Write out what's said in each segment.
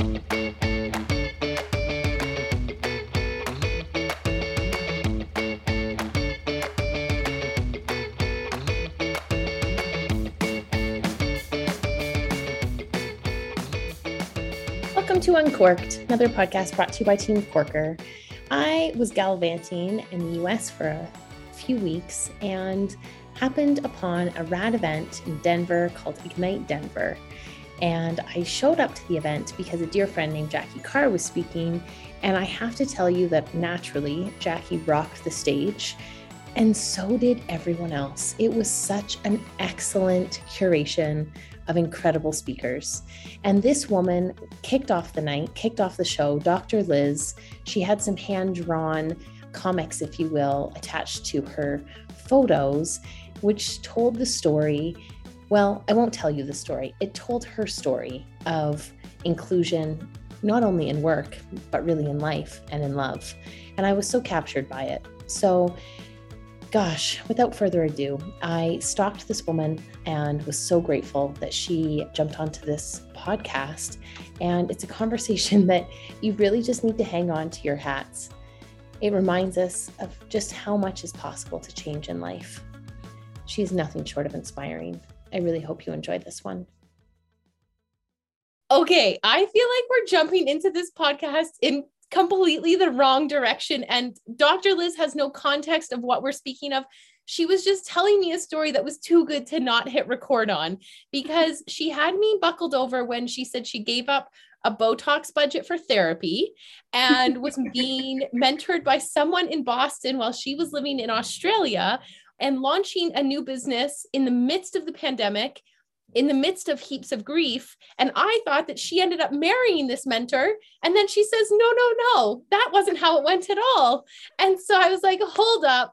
Welcome to Uncorked, another podcast brought to you by Team Corker. I was gallivanting in the US for a few weeks and happened upon a rad event in Denver called Ignite Denver. And I showed up to the event because a dear friend named Jackie Carr was speaking. And I have to tell you that naturally, Jackie rocked the stage. And so did everyone else. It was such an excellent curation of incredible speakers. And this woman kicked off the night, kicked off the show, Dr. Liz. She had some hand drawn comics, if you will, attached to her photos, which told the story. Well, I won't tell you the story. It told her story of inclusion, not only in work, but really in life and in love. And I was so captured by it. So, gosh, without further ado, I stalked this woman and was so grateful that she jumped onto this podcast. And it's a conversation that you really just need to hang on to your hats. It reminds us of just how much is possible to change in life. She's nothing short of inspiring. I really hope you enjoyed this one. Okay, I feel like we're jumping into this podcast in completely the wrong direction. And Dr. Liz has no context of what we're speaking of. She was just telling me a story that was too good to not hit record on because she had me buckled over when she said she gave up a Botox budget for therapy and was being mentored by someone in Boston while she was living in Australia and launching a new business in the midst of the pandemic in the midst of heaps of grief. And I thought that she ended up marrying this mentor. And then she says, no, no, no, that wasn't how it went at all. And so I was like, hold up.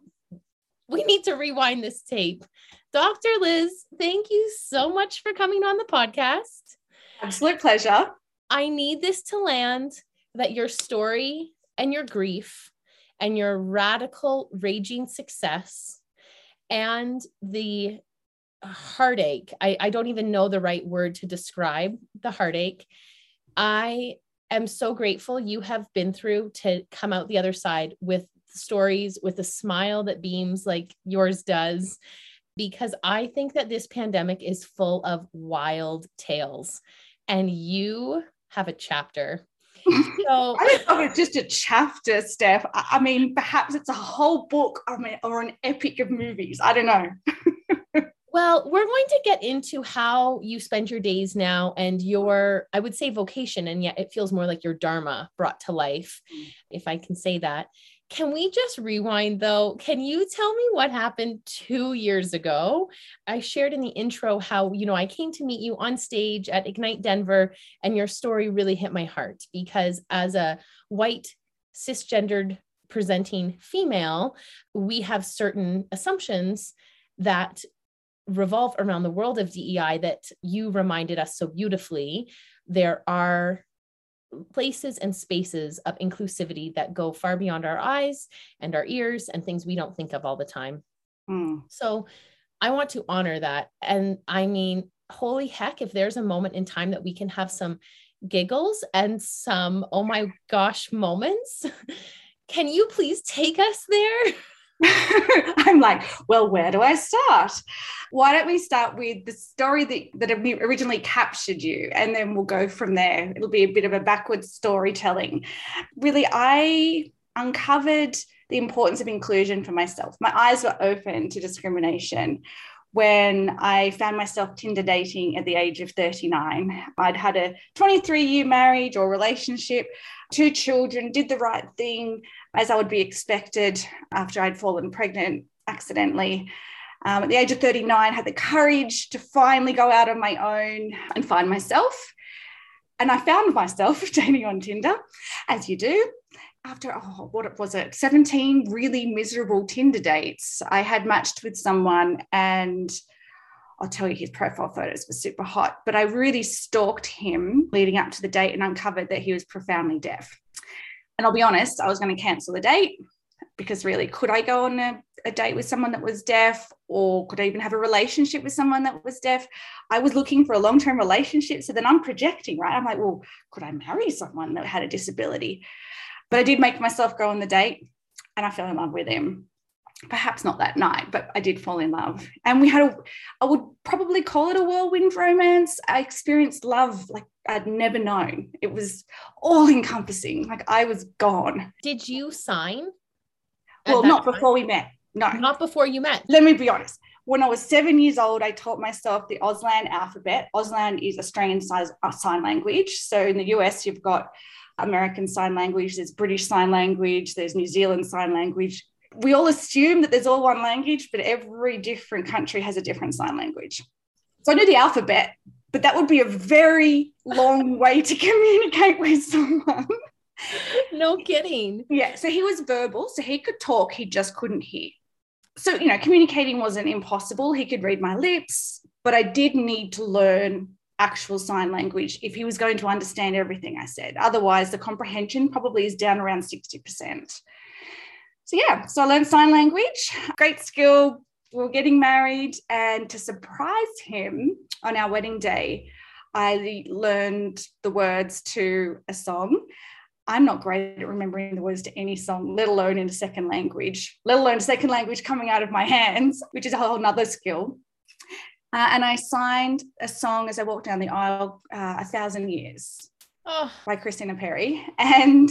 We need to rewind this tape. Dr. Liz, thank you so much for coming on the podcast. Absolute pleasure. I need this to land that your story and your grief and your radical raging success and the heartache. I, I don't even know the right word to describe the heartache. I am so grateful you have been through to come out the other side with stories with a smile that beams like yours does because I think that this pandemic is full of wild tales and you have a chapter. So I don't know if it's just a chapter, Steph. I mean, perhaps it's a whole book I mean, or an epic of movies. I don't know. Well, we're going to get into how you spend your days now and your, I would say, vocation, and yet it feels more like your dharma brought to life, mm. if I can say that. Can we just rewind though? Can you tell me what happened two years ago? I shared in the intro how, you know, I came to meet you on stage at Ignite Denver, and your story really hit my heart because as a white, cisgendered presenting female, we have certain assumptions that revolve around the world of DEI that you reminded us so beautifully. There are places and spaces of inclusivity that go far beyond our eyes and our ears and things we don't think of all the time. Mm. So I want to honor that. And I mean, holy heck, if there's a moment in time that we can have some giggles and some, oh my gosh, moments, can you please take us there? I'm like, well, where do I start? Why don't we start with the story that, that originally captured you, and then we'll go from there. It'll be a bit of a backwards storytelling. Really, I uncovered the importance of inclusion for myself. My eyes were open to discrimination when I found myself Tinder dating at the age of 39. I'd had a 23 year marriage or relationship, two children, did the right thing, as I would be expected after I'd fallen pregnant accidentally. Um, at the age of 39, had the courage to finally go out on my own and find myself. And I found myself dating on Tinder, as you do. After, oh, what was it, 17 really miserable Tinder dates, I had matched with someone and I'll tell you his profile photos were super hot, but I really stalked him leading up to the date and uncovered that he was profoundly deaf. And I'll be honest, I was going to cancel the date. because really, could I go on a, a date with someone that was deaf, or could I even have a relationship with someone that was deaf? I was looking for a long term relationship. So then I'm projecting, right? I'm like, well, could I marry someone that had a disability? But I did make myself go on the date and I fell in love with him. Perhaps not that night, but I did fall in love. And we had a, I would probably call it a whirlwind romance. I experienced love like I'd never known. It was all encompassing. Like I was gone. Did you sign? Well, not time? before we met. No. Not before you met. Let me be honest. When I was seven years old, I taught myself the Auslan alphabet. Auslan is Australian uh, sign language. So in the US, you've got American Sign Language, there's British Sign Language, there's New Zealand Sign Language. We all assume that there's all one language, but every different country has a different sign language. So I knew the alphabet, but that would be a very long way to communicate with someone. No kidding. Yeah. So he was verbal, so he could talk, he just couldn't hear. So, you know, communicating wasn't impossible. He could read my lips, but I did need to learn actual sign language if he was going to understand everything I said. Otherwise, the comprehension probably is down around 60%. So, yeah, so I learned sign language, great skill. We were getting married, and to surprise him on our wedding day, I learned the words to a song. I'm not great at remembering the words to any song, let alone in a second language, let alone a second language coming out of my hands, which is a whole nother skill. Uh, and I signed a song as I walked down the aisle, uh, A Thousand Years oh. by Christina Perri. And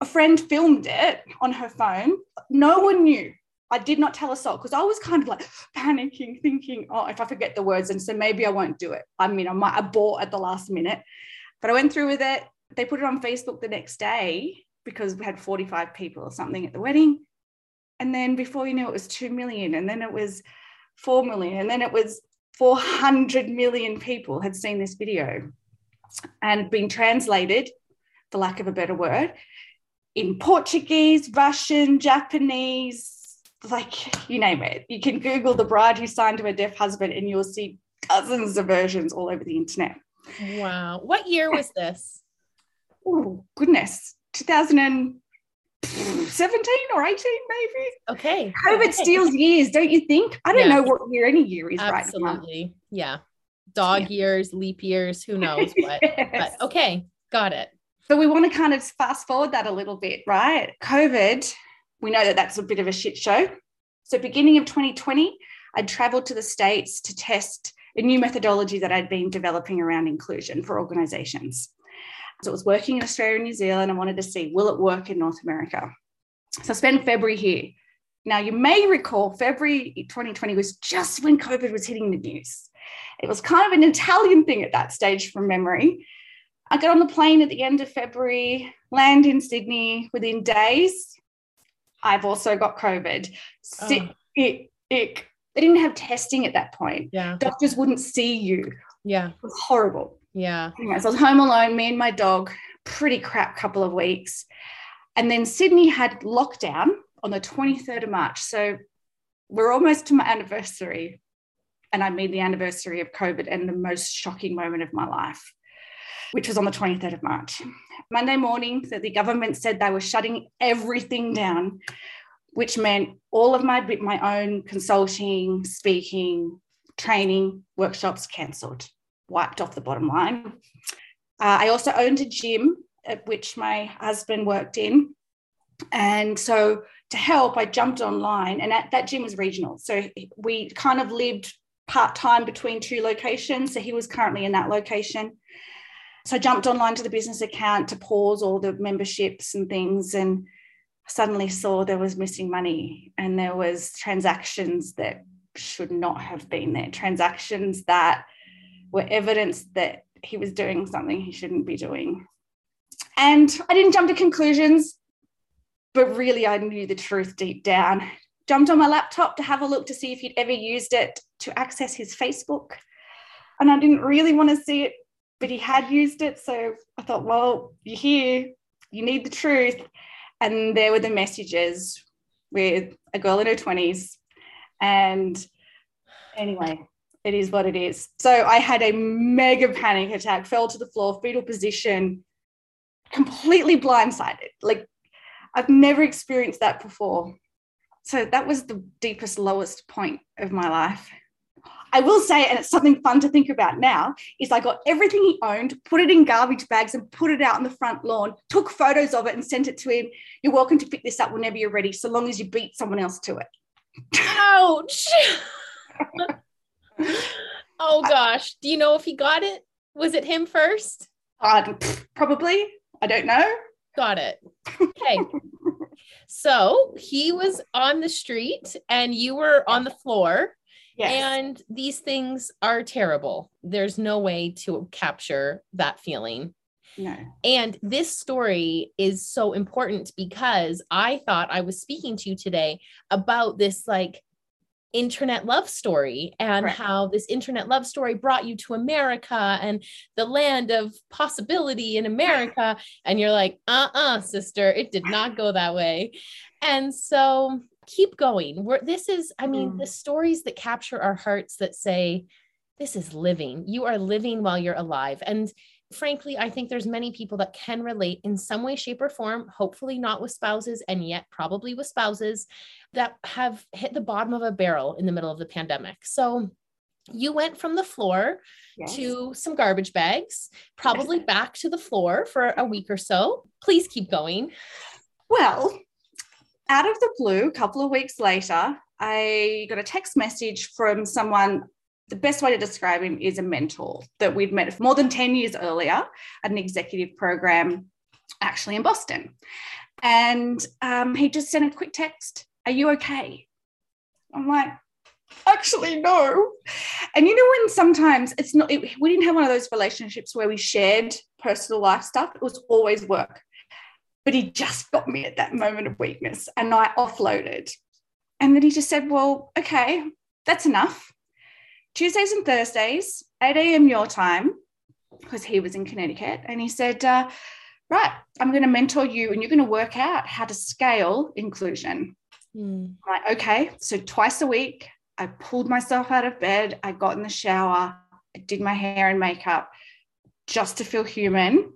a friend filmed it on her phone. No one knew. I did not tell a soul because I was kind of like panicking, thinking, oh, if I forget the words, and so maybe I won't do it. I mean, I might abort at the last minute, but I went through with it. They put it on Facebook the next day because we had 45 people or something at the wedding. And then before you knew it was 2 million. And then it was 4 million. And then it was 400 million people had seen this video and been translated, for lack of a better word, in Portuguese, Russian, Japanese, like you name it. You can Google the bride who signed to her deaf husband and you'll see dozens of versions all over the internet. Wow. What year was this? Oh, goodness. 2017 or 18 maybe okay covid okay. steals years don't you think i don't yeah. know what year any year is absolutely right Absolutely. yeah dog yeah. years leap years who knows what yes. but okay got it but we want to kind of fast forward that a little bit right covid we know that that's a bit of a shit show so beginning of 2020 i traveled to the states to test a new methodology that i'd been developing around inclusion for organizations so it was working in Australia and New Zealand. I wanted to see, will it work in North America? So I spent February here. Now, you may recall February 2020 was just when COVID was hitting the news. It was kind of an Italian thing at that stage from memory. I got on the plane at the end of February, land in Sydney within days. I've also got COVID. Sick, oh. it. They didn't have testing at that point. Yeah. Doctors wouldn't see you. Yeah. It was horrible. Yeah. Anyway, so I was home alone, me and my dog, pretty crap couple of weeks. And then Sydney had lockdown on the 23rd of March. So we're almost to my anniversary. And I mean the anniversary of COVID and the most shocking moment of my life, which was on the 23rd of March. Monday morning, the government said they were shutting everything down, which meant all of my my own consulting, speaking, training, workshops cancelled wiped off the bottom line. Uh, I also owned a gym at which my husband worked in. And so to help, I jumped online, and at, that gym was regional. So we kind of lived part time between two locations. So he was currently in that location. So I jumped online to the business account to pause all the memberships and things, and suddenly saw there was missing money and there was transactions that should not have been there. Transactions that were evidence that he was doing something he shouldn't be doing. And I didn't jump to conclusions, but really I knew the truth deep down. Jumped on my laptop to have a look to see if he'd ever used it to access his Facebook. And I didn't really want to see it, but he had used it. So I thought, well, you're here, you need the truth. And there were the messages with a girl in her 20s. And anyway, it is what it is. So I had a mega panic attack, fell to the floor, fetal position, completely blindsided. Like I've never experienced that before. So that was the deepest, lowest point of my life. I will say, and it's something fun to think about now, is I got everything he owned, put it in garbage bags and put it out on the front lawn, took photos of it and sent it to him. You're welcome to pick this up whenever you're ready, so long as you beat someone else to it. Ouch. oh gosh. Do you know if he got it? Was it him first? Uh, probably. I don't know. Got it. Okay. so he was on the street and you were on the floor. Yes. And these things are terrible. There's no way to capture that feeling. no. And this story is so important because I thought I was speaking to you today about this like internet love story and Correct. how this internet love story brought you to America and the land of possibility in America. And you're like, uh uh sister, it did not go that way. And so keep going. We're, this is, I mean, Mm. the stories that capture our hearts that say, this is living. You are living while you're alive. And frankly, I think there's many people that can relate in some way, shape, or form, hopefully not with spouses, and yet probably with spouses that have hit the bottom of a barrel in the middle of the pandemic. So you went from the floor Yes. to some garbage bags, probably back to the floor for a week or so. Please keep going. Well, out of the blue, a couple of weeks later, I got a text message from someone. The best way to describe him is a mentor that we'd met more than 10 years earlier at an executive program, actually in Boston. And um, he just sent a quick text Are you okay? I'm like, Actually, no. And you know, when sometimes it's not, it, we didn't have one of those relationships where we shared personal life stuff, it was always work but he just got me at that moment of weakness and I offloaded. And then he just said, Well, okay, that's enough. Tuesdays and Thursdays, 8 a.m. your time, because he was in Connecticut. And he said, uh, Right, I'm going to mentor you and you're going to work out how to scale inclusion. I'm like, okay. So twice a week, I pulled myself out of bed. I got in the shower. I did my hair and makeup just to feel human.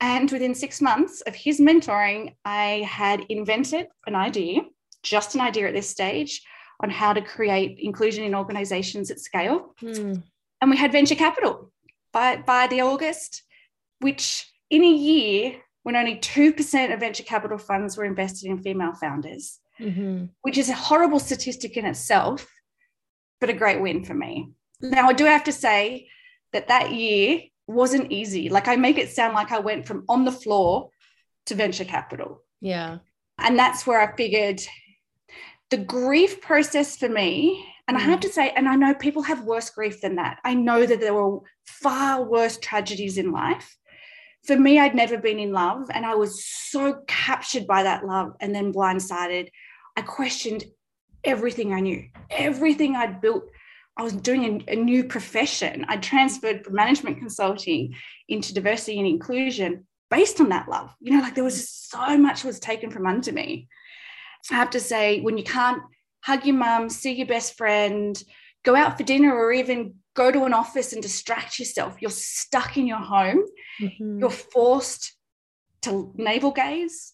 And within six months of his mentoring, I had invented an idea, just an idea at this stage, on how to create inclusion in organizations at scale. Hmm. And we had venture capital by, by the August, which in a year, when only 2% of venture capital funds were invested in female founders, Mhm. which is a horrible statistic in itself, but a great win for me. Now, I do have to say that that year wasn't easy. Like, I make it sound like I went from on the floor to venture capital. Yeah. And that's where I figured the grief process for me, and I mm. have to say, and I know people have worse grief than that. I know that there were far worse tragedies in life. For me, I'd never been in love, and I was so captured by that love and then blindsided. I questioned everything I knew, everything I'd built. I was doing a, a new profession. I transferred from management consulting into diversity and inclusion based on that love. You know, like there was so much was taken from under me. I have to say, when you can't hug your mum, see your best friend, go out for dinner, or even go to an office and distract yourself, you're stuck in your home. Mhm. You're forced to navel gaze,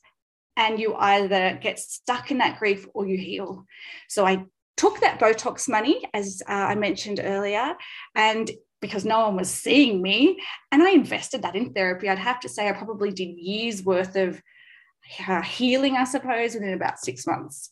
and you either get stuck in that grief or you heal. So I took that Botox money, as uh, I mentioned earlier, and because no one was seeing me, and I invested that in therapy. I'd have to say I probably did years worth of uh, healing, I suppose, within about six months.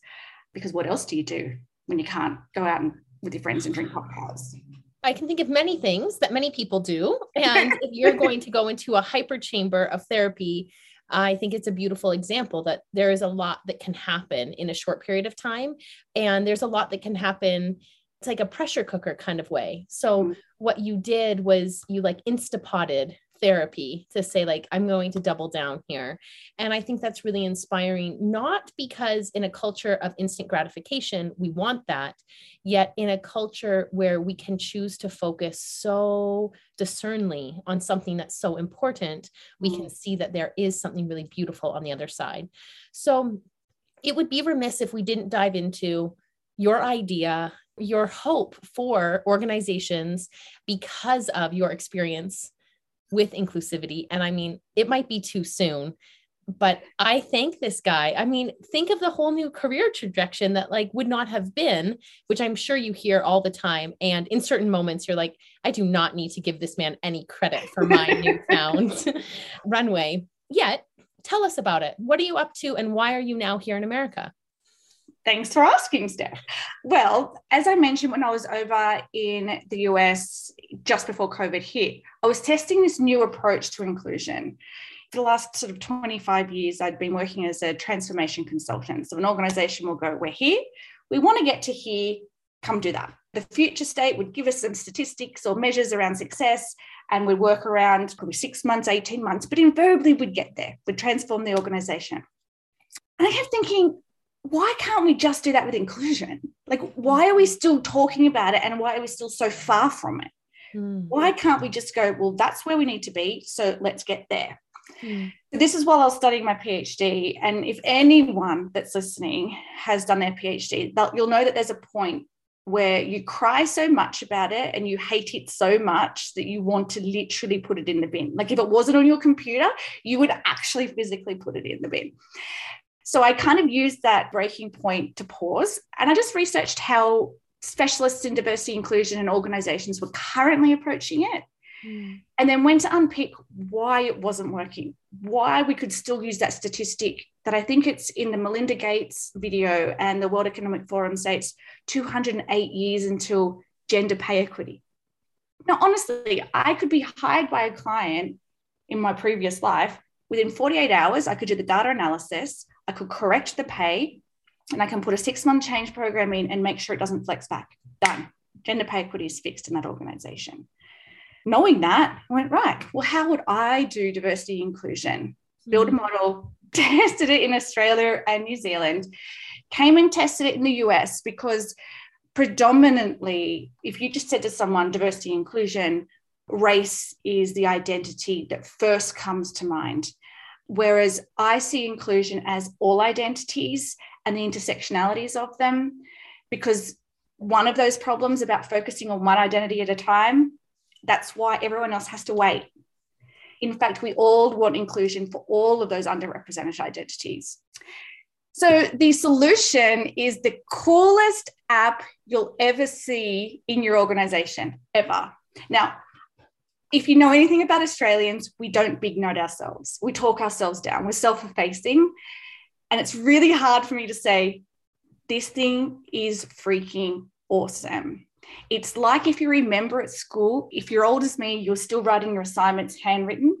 Because what else do you do when you can't go out and with your friends and drink cocktails? I can think of many things that many people do. And if you're going to go into a hyper chamber of therapy, I think it's a beautiful example that there is a lot that can happen in a short period of time. And there's a lot that can happen. It's like a pressure cooker kind of way. So, Mhm. what you did was you like instapotted therapy to say, like, I'm going to double down here. And I think that's really inspiring, not because in a culture of instant gratification, we want that, yet in a culture where we can choose to focus so discernly on something that's so important, we can mm. see that there is something really beautiful on the other side. So it would be remiss if we didn't dive into your idea, your hope for organizations because of your experience with inclusivity. And I mean, it might be too soon, but I thank this guy. I mean, think of the whole new career trajectory that like would not have been, which I'm sure you hear all the time. And in certain moments, you're like, I do not need to give this man any credit for my newfound runway. Yet, tell us about it. What are you up to, and why are you now here in America? Thanks for asking, Steph. Well, as I mentioned, when I was over in the US just before COVID hit, I was testing this new approach to inclusion for the last sort of 25 years, I'd been working as a transformation consultant. So an organization will go, We're here, we want to get to here, come do that. The future state would give us some statistics or measures around success, and we'd work around probably six months, 18 months, but invariably we'd get there, we'd transform the organization. And I kept thinking, why can't we just do that with inclusion? Like, why are we still talking about it and why are we still so far from it? Mm. Why can't we just go, well, that's where we need to be, so let's get there? Mm. This is while I was studying my PhD. And if anyone that's listening has done their PhD, you'll know that there's a point where you cry so much about it and you hate it so much that you want to literally put it in the bin. Like if it wasn't on your computer, you would actually physically put it in the bin. So I kind of used that breaking point to pause and I just researched how specialists in diversity, inclusion, and organizations were currently approaching it. Mm. And then went to unpick why it wasn't working, why we could still use that statistic that I think it's in the Melinda Gates video and the World Economic Forum states 208 years until gender pay equity. Now, honestly, I could be hired by a client in my previous life. Within 48 hours, I could do the data analysis, I could correct the pay, and I can put a six month change program in and make sure it doesn't flex back. Done. Gender pay equity is fixed in that organization knowing that, I went, right, well, how would I do diversity inclusion? Build a hmm. model, tested it in Australia and New Zealand, came and tested it in the US because predominantly, if you just said to someone diversity inclusion, race is the identity that first comes to mind. Whereas I see inclusion as all identities and the intersectionalities of them, because one of those problems about focusing on one identity at a time that's why everyone else has to wait. In fact, we all want inclusion for all of those underrepresented identities. So, the solution is the coolest app you'll ever see in your organization, ever. Now, if you know anything about Australians, we don't big note ourselves. We talk ourselves down. We're self effacing. And it's really hard for me to say, this thing is freaking awesome. It's like if you remember at school, if you're old as me, you're still writing your assignments handwritten.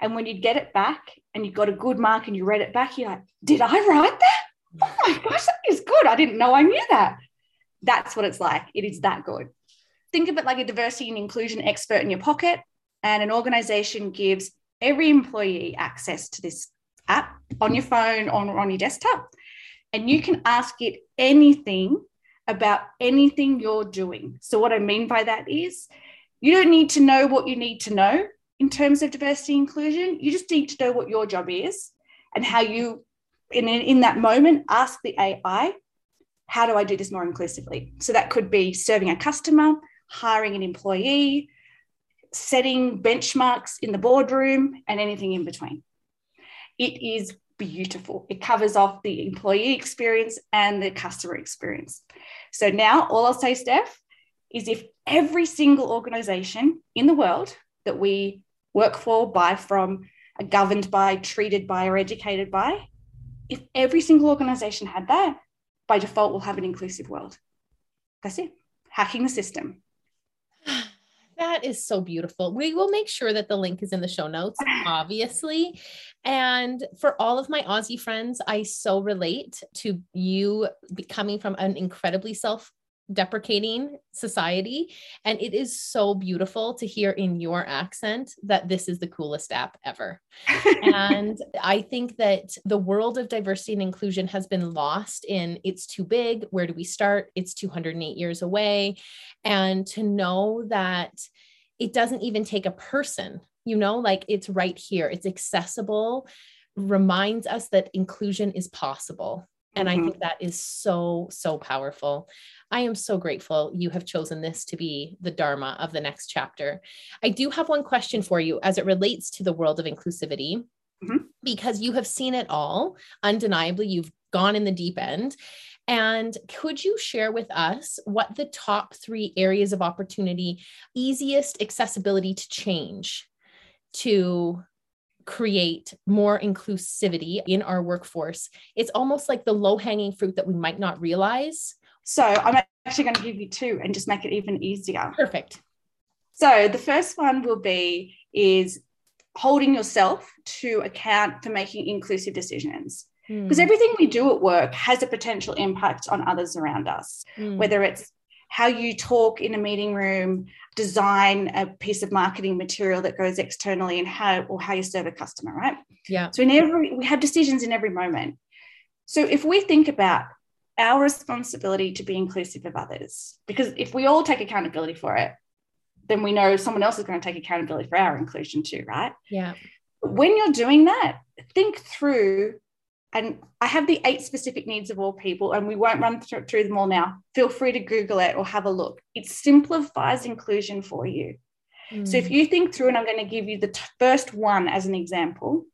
And when you get it back and you got a good mark and you read it back, you're like, did I write that? Oh my gosh, that is good. I didn't know I knew that. That's what it's like. It is that good. Think of it like a diversity and inclusion expert in your pocket, and an organization gives every employee access to this app on your phone, on, on your desktop. And you can ask it anything about anything you're doing. So, what I mean by that is you don't need to know what you need to know in terms of diversity inclusion. You just need to know what your job is and how you, in, in that moment, ask the AI, how do I do this more inclusively? So, that could be serving a customer, hiring an employee, setting benchmarks in the boardroom, and anything in between. It is beautiful. It covers off the employee experience and the customer experience. So now all I'll say, Steph, is if every single organization in the world that we work for, buy from, are governed by, treated by, or educated by, if every single organization had that, by default, we'll have an inclusive world. That's it. Hacking the system. That is so beautiful. We will make sure that the link is in the show notes, obviously. And for all of my Aussie friends, I so relate to you coming from an incredibly self deprecating society. And it is so beautiful to hear in your accent that this is the coolest app ever. and I think that the world of diversity and inclusion has been lost in it's too big. Where do we start? It's 208 years away. And to know that it doesn't even take a person, you know, like it's right here, it's accessible, reminds us that inclusion is possible. And mm-hmm. I think that is so, so powerful. I am so grateful you have chosen this to be the Dharma of the next chapter. I do have one question for you as it relates to the world of inclusivity. Mm-hmm. because you have seen it all. Undeniably, you've gone in the deep end. And could you share with us what the top three areas of opportunity, easiest accessibility to change to create more inclusivity in our workforce? It's almost like the low hanging fruit that we might not realize. So I'm actually going to give you two and just make it even easier. Perfect. So the first one will be is holding yourself to account for making inclusive decisions. Because mm. everything we do at work has a potential impact on others around us, mm. whether it's how you talk in a meeting room, design a piece of marketing material that goes externally, and how or how you serve a customer, right? Yeah. So in every we have decisions in every moment. So if we think about our responsibility to be inclusive of others, because if we all take accountability for it, then we know someone else is going to take accountability for our inclusion too, right? Yeah. When you're doing that, think through, and I have the eight specific needs of all people, and we won't run through, through them all now. Feel free to Google it or have a look. It simplifies inclusion for you. Mm. So if you think through, and I'm going to give you the t- first one as an example,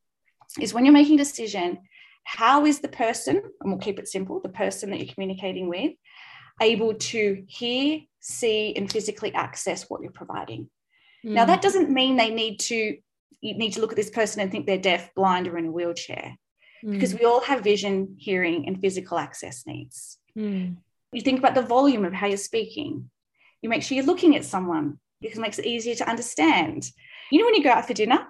is when you're making a decision, how is the person, and we'll keep it simple, the person that you're communicating with, able to hear, see, and physically access what you're providing. Mm. Now, that doesn't mean they need to, you need to look at this person and think they're deaf, blind, or in a wheelchair, mm. because we all have vision, hearing, and physical access needs. Mm. You think about the volume of how you're speaking. You make sure you're looking at someone because it makes it easier to understand. You know, when you go out for dinner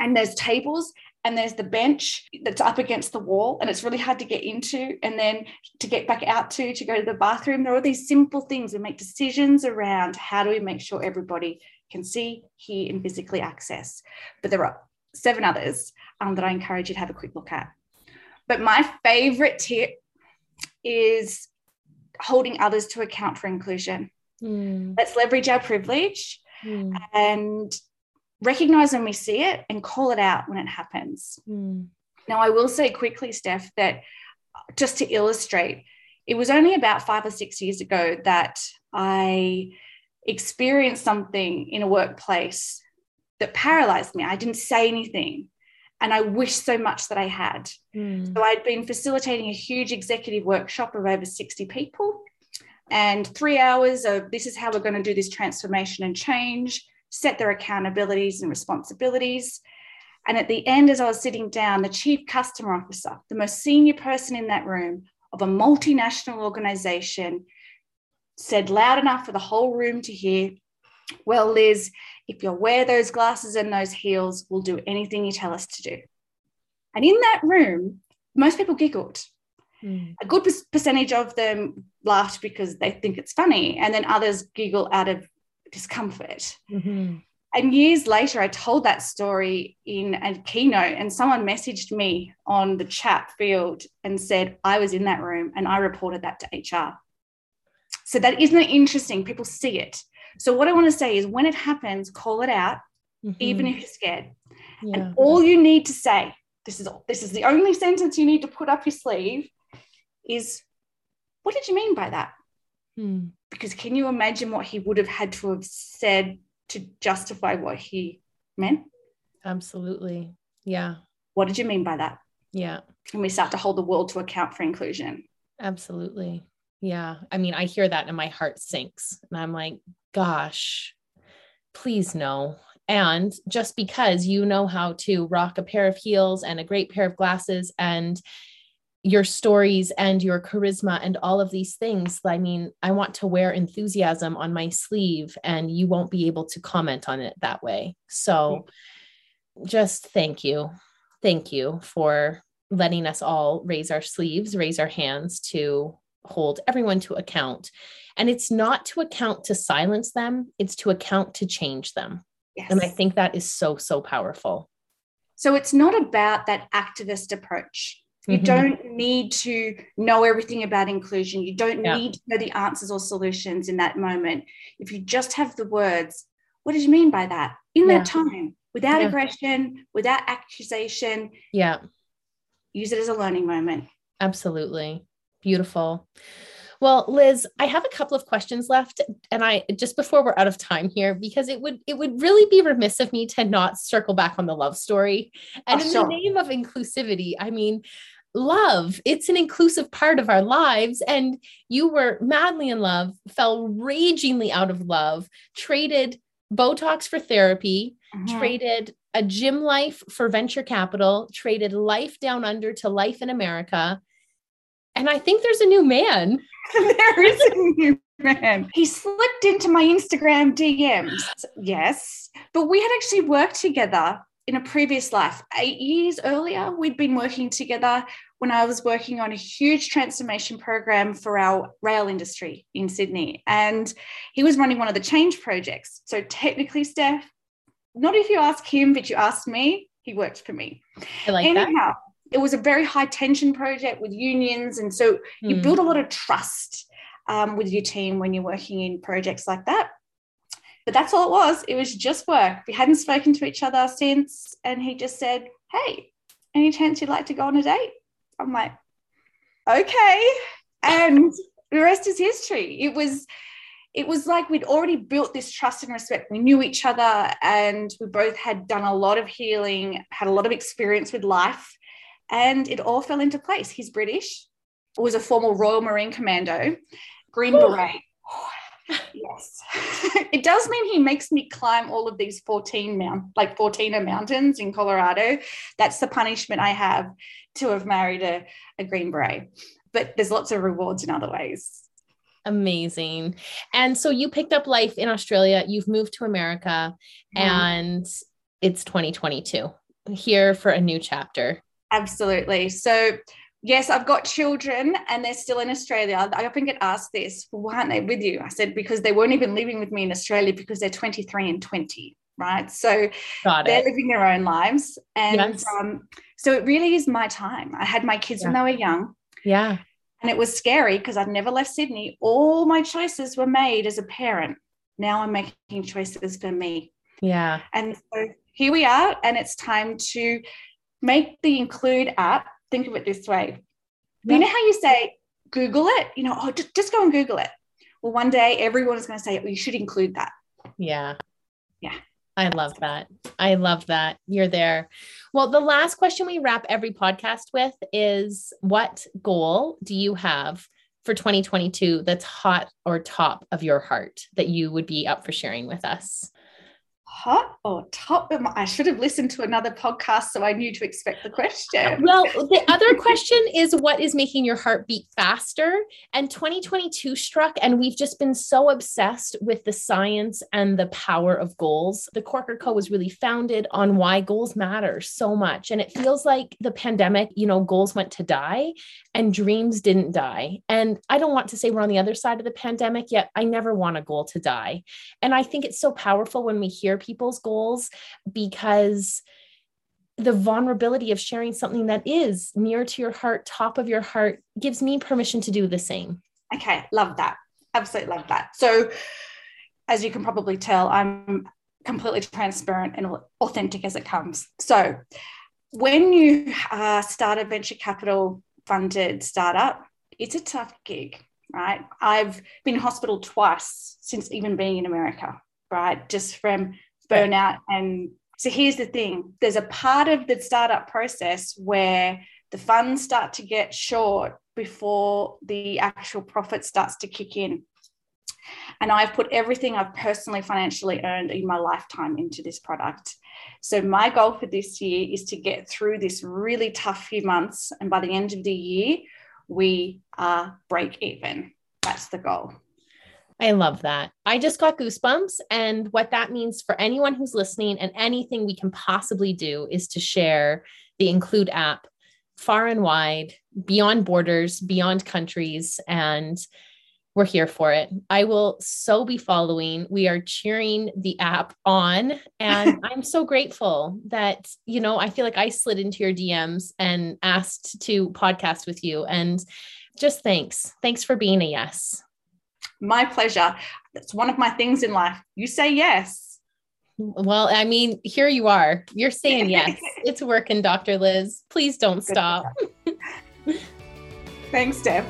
and there's tables and there's the bench that's up against the wall and it's really hard to get into and then to get back out to to go to the bathroom there are all these simple things we make decisions around how do we make sure everybody can see hear and physically access but there are seven others um, that i encourage you to have a quick look at but my favorite tip is holding others to account for inclusion mm. let's leverage our privilege mm. and recognize when we see it and call it out when it happens. Mm. Now, I will say quickly, Steph, that just to illustrate, it was only about five or six years ago that I experienced something in a workplace that paralyzed me. I didn't say anything. And I wish so much that I had. Mm. So I'd been facilitating a huge executive workshop of over 60 people and three hours of this is how we're going to do this transformation and change set their accountabilities and responsibilities. And at the end, as I was sitting down, the chief customer officer, the most senior person in that room of a multinational organization, said loud enough for the whole room to hear, Well, Liz, if you'll wear those glasses and those heels, we'll do anything you tell us to do. And in that room, most people giggled. Mm. A good percentage of them laughed because they think it's funny, and then others giggle out of discomfort. Mm-hmm. And years later, I told that story in a keynote, and someone messaged me on the chat field and said, I was in that room and I reported that to HR. So that isn't it interesting? People see it. So what I want to say is when it happens, call it out, mm-hmm. even if you're scared. Yeah. And all you need to say, this is this is the only sentence you need to put up your sleeve, is what did you mean by that? Hmm. Because can you imagine what he would have had to have said to justify what he meant? Absolutely. Yeah. What did you mean by that? Yeah. And we start to hold the world to account for inclusion. Absolutely. Yeah. I mean, I hear that and my heart sinks. And I'm like, gosh, please no. And just because you know how to rock a pair of heels and a great pair of glasses and your stories and your charisma and all of these things. I mean, I want to wear enthusiasm on my sleeve, and you won't be able to comment on it that way. So, just thank you. Thank you for letting us all raise our sleeves, raise our hands to hold everyone to account. And it's not to account to silence them, it's to account to change them. Yes. And I think that is so, so powerful. So it's not about that activist approach. You mm-hmm. don't need to know everything about inclusion. You don't yeah. need to know the answers or solutions in that moment. If you just have the words, what did you mean by that? In yeah. that time, without yeah. aggression, without accusation. Yeah. Use it as a learning moment. Absolutely. Beautiful. Well, Liz, I have a couple of questions left and I just before we're out of time here because it would it would really be remiss of me to not circle back on the love story. And oh, in sure. the name of inclusivity, I mean, love it's an inclusive part of our lives and you were madly in love fell ragingly out of love traded botox for therapy mm-hmm. traded a gym life for venture capital traded life down under to life in america and i think there's a new man there is a new man he slipped into my instagram dms yes but we had actually worked together in a previous life, eight years earlier, we'd been working together when I was working on a huge transformation program for our rail industry in Sydney. And he was running one of the change projects. So, technically, Steph, not if you ask him, but you asked me, he worked for me. I like Anyhow, that. It was a very high tension project with unions. And so, you mm. build a lot of trust um, with your team when you're working in projects like that. But that's all it was. It was just work. We hadn't spoken to each other since. And he just said, Hey, any chance you'd like to go on a date? I'm like, okay. And the rest is history. It was, it was like we'd already built this trust and respect. We knew each other and we both had done a lot of healing, had a lot of experience with life, and it all fell into place. He's British, was a former Royal Marine Commando, Green Beret yes. it does mean he makes me climb all of these 14 mount like 14er mountains in Colorado. That's the punishment I have to have married a, a green beret. But there's lots of rewards in other ways. Amazing. And so you picked up life in Australia, you've moved to America, mm. and it's 2022 here for a new chapter. Absolutely. So yes, I've got children and they're still in Australia. I often get asked this, well, why aren't they with you? I said, because they weren't even living with me in Australia because they're 23 and 20, right? So they're living their own lives. And yes. um, so it really is my time. I had my kids yeah. when they were young. Yeah. And it was scary because I'd never left Sydney. All my choices were made as a parent. Now I'm making choices for me. Yeah. And so here we are. And it's time to make the Include app think of it this way. You know how you say, Google it, you know, oh, just, just go and Google it. Well, one day everyone is going to say, well, you should include that. Yeah. Yeah. I love that. I love that. You're there. Well, the last question we wrap every podcast with is what goal do you have for 2022 that's hot or top of your heart that you would be up for sharing with us? Hot or top? I should have listened to another podcast so I knew to expect the question. Well, the other question is what is making your heart beat faster? And 2022 struck, and we've just been so obsessed with the science and the power of goals. The Corker Co was really founded on why goals matter so much. And it feels like the pandemic, you know, goals went to die and dreams didn't die. And I don't want to say we're on the other side of the pandemic yet. I never want a goal to die. And I think it's so powerful when we hear people's goals because the vulnerability of sharing something that is near to your heart, top of your heart, gives me permission to do the same. Okay, love that. Absolutely love that. So, as you can probably tell, I'm completely transparent and authentic as it comes. So, when you uh, start a venture capital funded startup, it's a tough gig, right? I've been hospital twice since even being in America, right? Just from burnout. And so here's the thing there's a part of the startup process where the funds start to get short before the actual profit starts to kick in. And I've put everything I've personally financially earned in my lifetime into this product. So, my goal for this year is to get through this really tough few months. And by the end of the year, we are break even. That's the goal. I love that. I just got goosebumps. And what that means for anyone who's listening and anything we can possibly do is to share the Include app far and wide, beyond borders, beyond countries. And we're here for it. I will so be following. We are cheering the app on. And I'm so grateful that, you know, I feel like I slid into your DMs and asked to podcast with you. And just thanks. Thanks for being a yes. My pleasure. That's one of my things in life. You say yes. Well, I mean, here you are. You're saying yes. it's working, Dr. Liz. Please don't stop. Thanks, Steph.